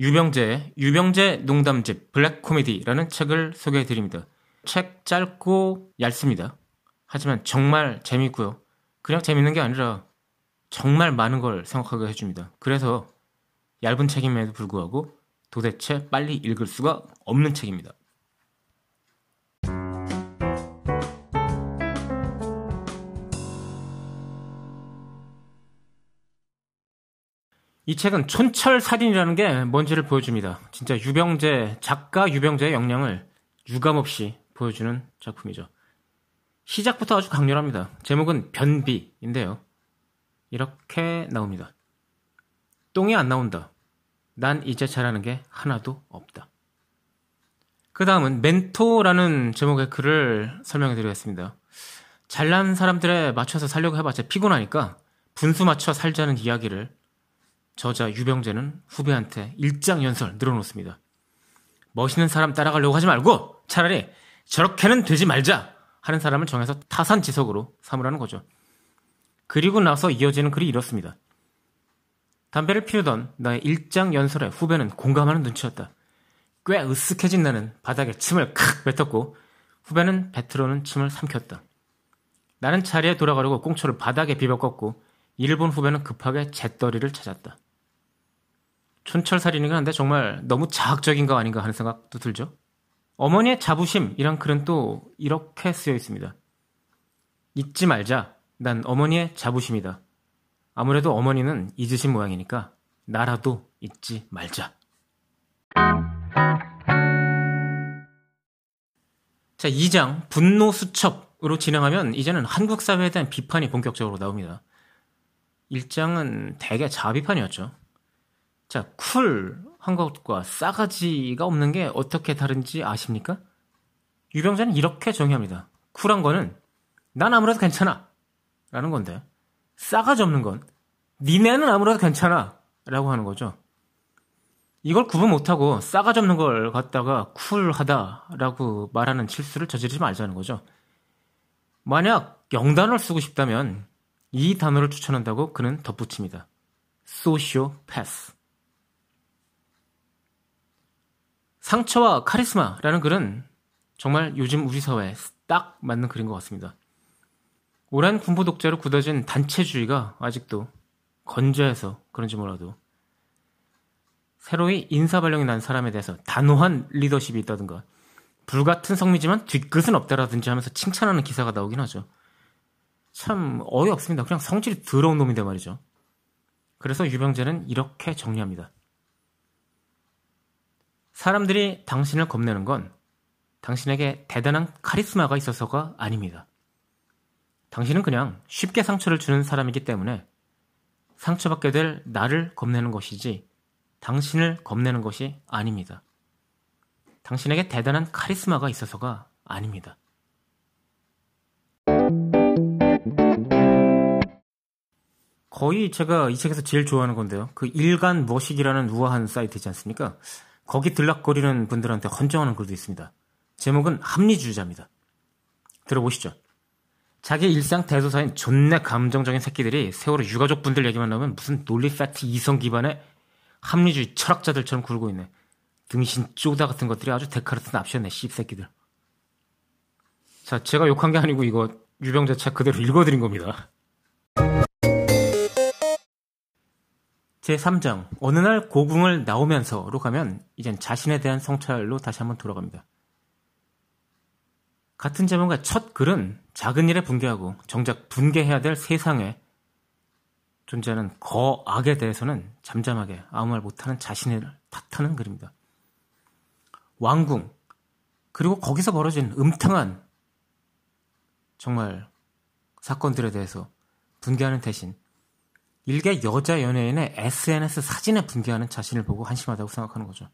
유병재의 유병재 농담집 블랙 코미디라는 책을 소개해 드립니다. 책 짧고 얇습니다. 하지만 정말 재밌고요. 그냥 재밌는 게 아니라 정말 많은 걸 생각하게 해줍니다. 그래서 얇은 책임에도 불구하고 도대체 빨리 읽을 수가 없는 책입니다. 이 책은 촌철살인이라는 게 뭔지를 보여줍니다. 진짜 유병재, 작가 유병재의 역량을 유감없이 보여주는 작품이죠. 시작부터 아주 강렬합니다. 제목은 변비인데요. 이렇게 나옵니다. 똥이 안 나온다. 난 이제 잘하는 게 하나도 없다. 그 다음은 멘토라는 제목의 글을 설명해 드리겠습니다. 잘난 사람들에 맞춰서 살려고 해봤자 피곤하니까 분수 맞춰 살자는 이야기를 저자 유병재는 후배한테 일장연설 늘어놓습니다. 멋있는 사람 따라가려고 하지 말고 차라리 저렇게는 되지 말자 하는 사람을 정해서 타산지석으로 삼으라는 거죠. 그리고 나서 이어지는 글이 이렇습니다. 담배를 피우던 나의 일장연설에 후배는 공감하는 눈치였다. 꽤 으쓱해진 나는 바닥에 침을 칵 뱉었고 후배는 배트로는 침을 삼켰다. 나는 자리에 돌아가려고 꽁초를 바닥에 비벼 꺾고 일본 후배는 급하게 잿더리를 찾았다. 촌철 살인이긴 한데 정말 너무 자학적인 거 아닌가 하는 생각도 들죠. 어머니의 자부심이란 글은 또 이렇게 쓰여 있습니다. 잊지 말자. 난 어머니의 자부심이다. 아무래도 어머니는 잊으신 모양이니까 나라도 잊지 말자. 자, 2장 분노 수첩으로 진행하면 이제는 한국 사회에 대한 비판이 본격적으로 나옵니다. 1장은 대개 자비판이었죠. 자, 쿨한 것과 싸가지가 없는 게 어떻게 다른지 아십니까? 유병자는 이렇게 정의합니다. 쿨한 거는 난 아무래도 괜찮아. 라는 건데, 싸가지 없는 건 니네는 아무래도 괜찮아. 라고 하는 거죠. 이걸 구분 못하고 싸가지 없는 걸 갖다가 쿨하다라고 말하는 실수를 저지르지 말자는 거죠. 만약 영단어를 쓰고 싶다면 이 단어를 추천한다고 그는 덧붙입니다. 소시오패스. 상처와 카리스마라는 글은 정말 요즘 우리 사회에 딱 맞는 글인 것 같습니다. 오랜 군부 독재로 굳어진 단체주의가 아직도 건재해서 그런지 몰라도 새로이 인사발령이 난 사람에 대해서 단호한 리더십이 있다든가 불같은 성미지만 뒤끝은 없다라든지 하면서 칭찬하는 기사가 나오긴 하죠. 참 어이없습니다. 그냥 성질이 더러운 놈인데 말이죠. 그래서 유병재는 이렇게 정리합니다. 사람들이 당신을 겁내는 건 당신에게 대단한 카리스마가 있어서가 아닙니다. 당신은 그냥 쉽게 상처를 주는 사람이기 때문에 상처받게 될 나를 겁내는 것이지 당신을 겁내는 것이 아닙니다. 당신에게 대단한 카리스마가 있어서가 아닙니다. 거의 제가 이 책에서 제일 좋아하는 건데요. 그 일간 머식이라는 우아한 사이트지 않습니까? 거기 들락거리는 분들한테 헌정하는 글도 있습니다. 제목은 합리주의자입니다. 들어보시죠. 자기 일상 대소사엔 존내 감정적인 새끼들이 세월호 유가족 분들 얘기만 나오면 무슨 논리 팩트 이성 기반의 합리주의 철학자들처럼 굴고 있네. 등신 쪼다 같은 것들이 아주 데카르트 납시였네, 씹새끼들. 자, 제가 욕한 게 아니고 이거 유병재 책 그대로 읽어드린 겁니다. 제3장 어느 날 고궁을 나오면서로 가면 이젠 자신에 대한 성찰로 다시 한번 돌아갑니다. 같은 제목의 첫 글은 작은 일에 분개하고 정작 분개해야 될 세상에 존재하는 거악에 대해서는 잠잠하게 아무 말 못하는 자신을 탓하는 글입니다. 왕궁 그리고 거기서 벌어진 음탕한 정말 사건들에 대해서 분개하는 대신 일개 여자 연예인의 SNS 사진에 분개하는 자신을 보고 한심하다고 생각하는 거죠.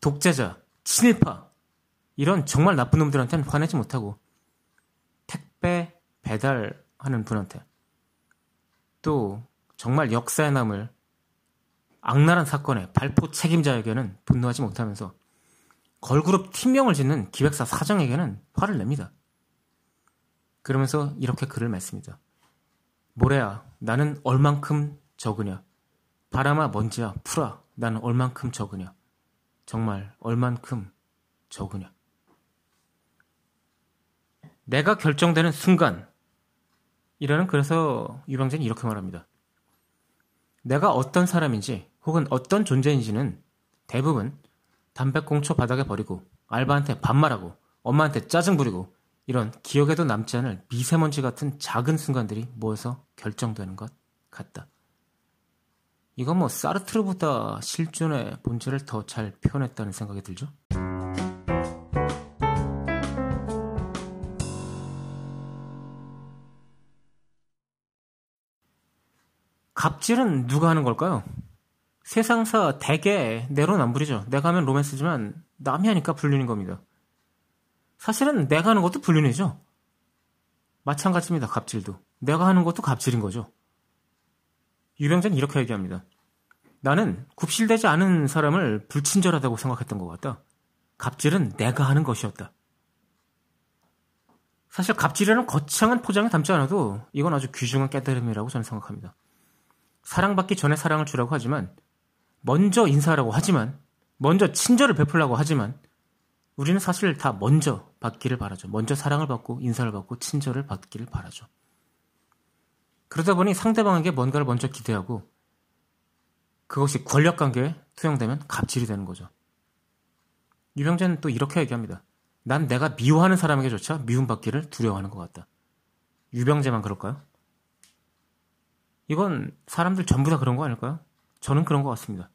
독재자, 친일파 이런 정말 나쁜 놈들한테는 화내지 못하고 택배 배달하는 분한테 또 정말 역사에 남을 악랄한 사건의 발포 책임자에게는 분노하지 못하면서 걸그룹 팀명을 짓는 기획사 사장에게는 화를 냅니다. 그러면서 이렇게 글을 맺습니다. 모래야, 나는 얼만큼 적으냐? 바람아, 먼지야, 풀아, 나는 얼만큼 적으냐? 정말 얼만큼 적으냐? 내가 결정되는 순간, 이라는 그래서 유병재는 이렇게 말합니다. 내가 어떤 사람인지 혹은 어떤 존재인지는 대부분 담배꽁초 바닥에 버리고 알바한테 반말하고 엄마한테 짜증 부리고 이런 기억에도 남지 않을 미세먼지 같은 작은 순간들이 모여서 결정되는 것 같다. 이건 뭐 사르트르보다 실존의 본질을 더 잘 표현했다는 생각이 들죠? 갑질은 누가 하는 걸까요? 세상사 대개 내로남불이죠. 내가 하면 로맨스지만 남이 하니까 불륜인 겁니다. 사실은 내가 하는 것도 불륜이죠. 마찬가지입니다. 갑질도. 내가 하는 것도 갑질인 거죠. 유병재는 이렇게 얘기합니다. 나는 굽실되지 않은 사람을 불친절하다고 생각했던 것 같다. 갑질은 내가 하는 것이었다. 사실 갑질이라는 거창한 포장에 담지 않아도 이건 아주 귀중한 깨달음이라고 저는 생각합니다. 사랑받기 전에 사랑을 주라고 하지만 먼저 인사하라고 하지만 먼저 친절을 베풀라고 하지만 우리는 사실 다 먼저 받기를 바라죠. 먼저 사랑을 받고 인사를 받고 친절을 받기를 바라죠. 그러다 보니 상대방에게 뭔가를 먼저 기대하고 그것이 권력 관계에 투영되면 갑질이 되는 거죠. 유병재는 또 이렇게 얘기합니다. 난 내가 미워하는 사람에게조차 미움받기를 두려워하는 것 같다. 유병재만 그럴까요? 이건 사람들 전부 다 그런 거 아닐까요? 저는 그런 것 같습니다.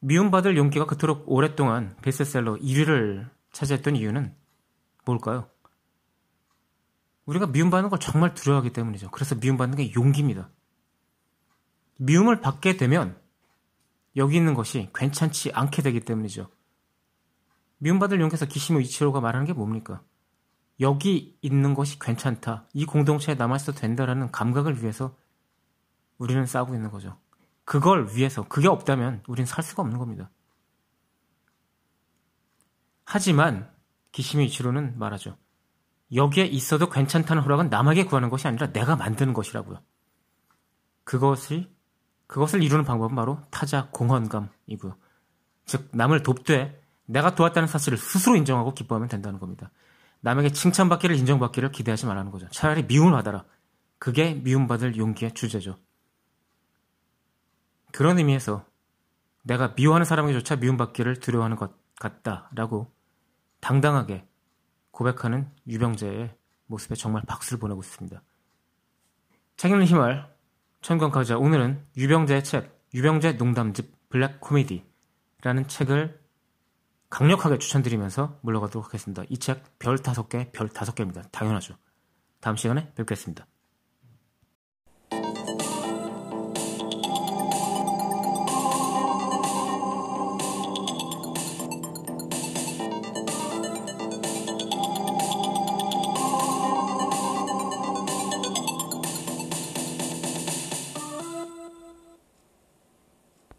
미움받을 용기가 그토록 오랫동안 베스트셀러 1위를 차지했던 이유는 뭘까요? 우리가 미움받는 걸 정말 두려워하기 때문이죠. 그래서 미움받는 게 용기입니다. 미움을 받게 되면 여기 있는 것이 괜찮지 않게 되기 때문이죠. 미움받을 용기에서 기시모 이치로가 말하는 게 뭡니까? 여기 있는 것이 괜찮다. 이 공동체에 남아있어도 된다라는 감각을 위해서 우리는 싸우고 있는 거죠. 그걸 위해서 그게 없다면 우리는 살 수가 없는 겁니다. 하지만 기시미 이치로는 말하죠. 여기에 있어도 괜찮다는 허락은 남에게 구하는 것이 아니라 내가 만드는 것이라고요. 그것을 그것을 이루는 방법은 바로 타자 공헌감이고요. 즉 남을 돕되 내가 도왔다는 사실을 스스로 인정하고 기뻐하면 된다는 겁니다. 남에게 칭찬받기를 인정받기를 기대하지 말라는 거죠. 차라리 미움을 받아라. 그게 미움받을 용기의 주제죠. 그런 의미에서 내가 미워하는 사람에게조차 미움받기를 두려워하는 것 같다라고 당당하게 고백하는 유병재의 모습에 정말 박수를 보내고 있습니다. 책 읽는 힘을 천권 가자 오늘은 유병재의 책 유병재 농담집 블랙 코미디라는 책을 강력하게 추천드리면서 물러가도록 하겠습니다. 이 책 별 다섯 개, 별 다섯 개입니다. 당연하죠. 다음 시간에 뵙겠습니다.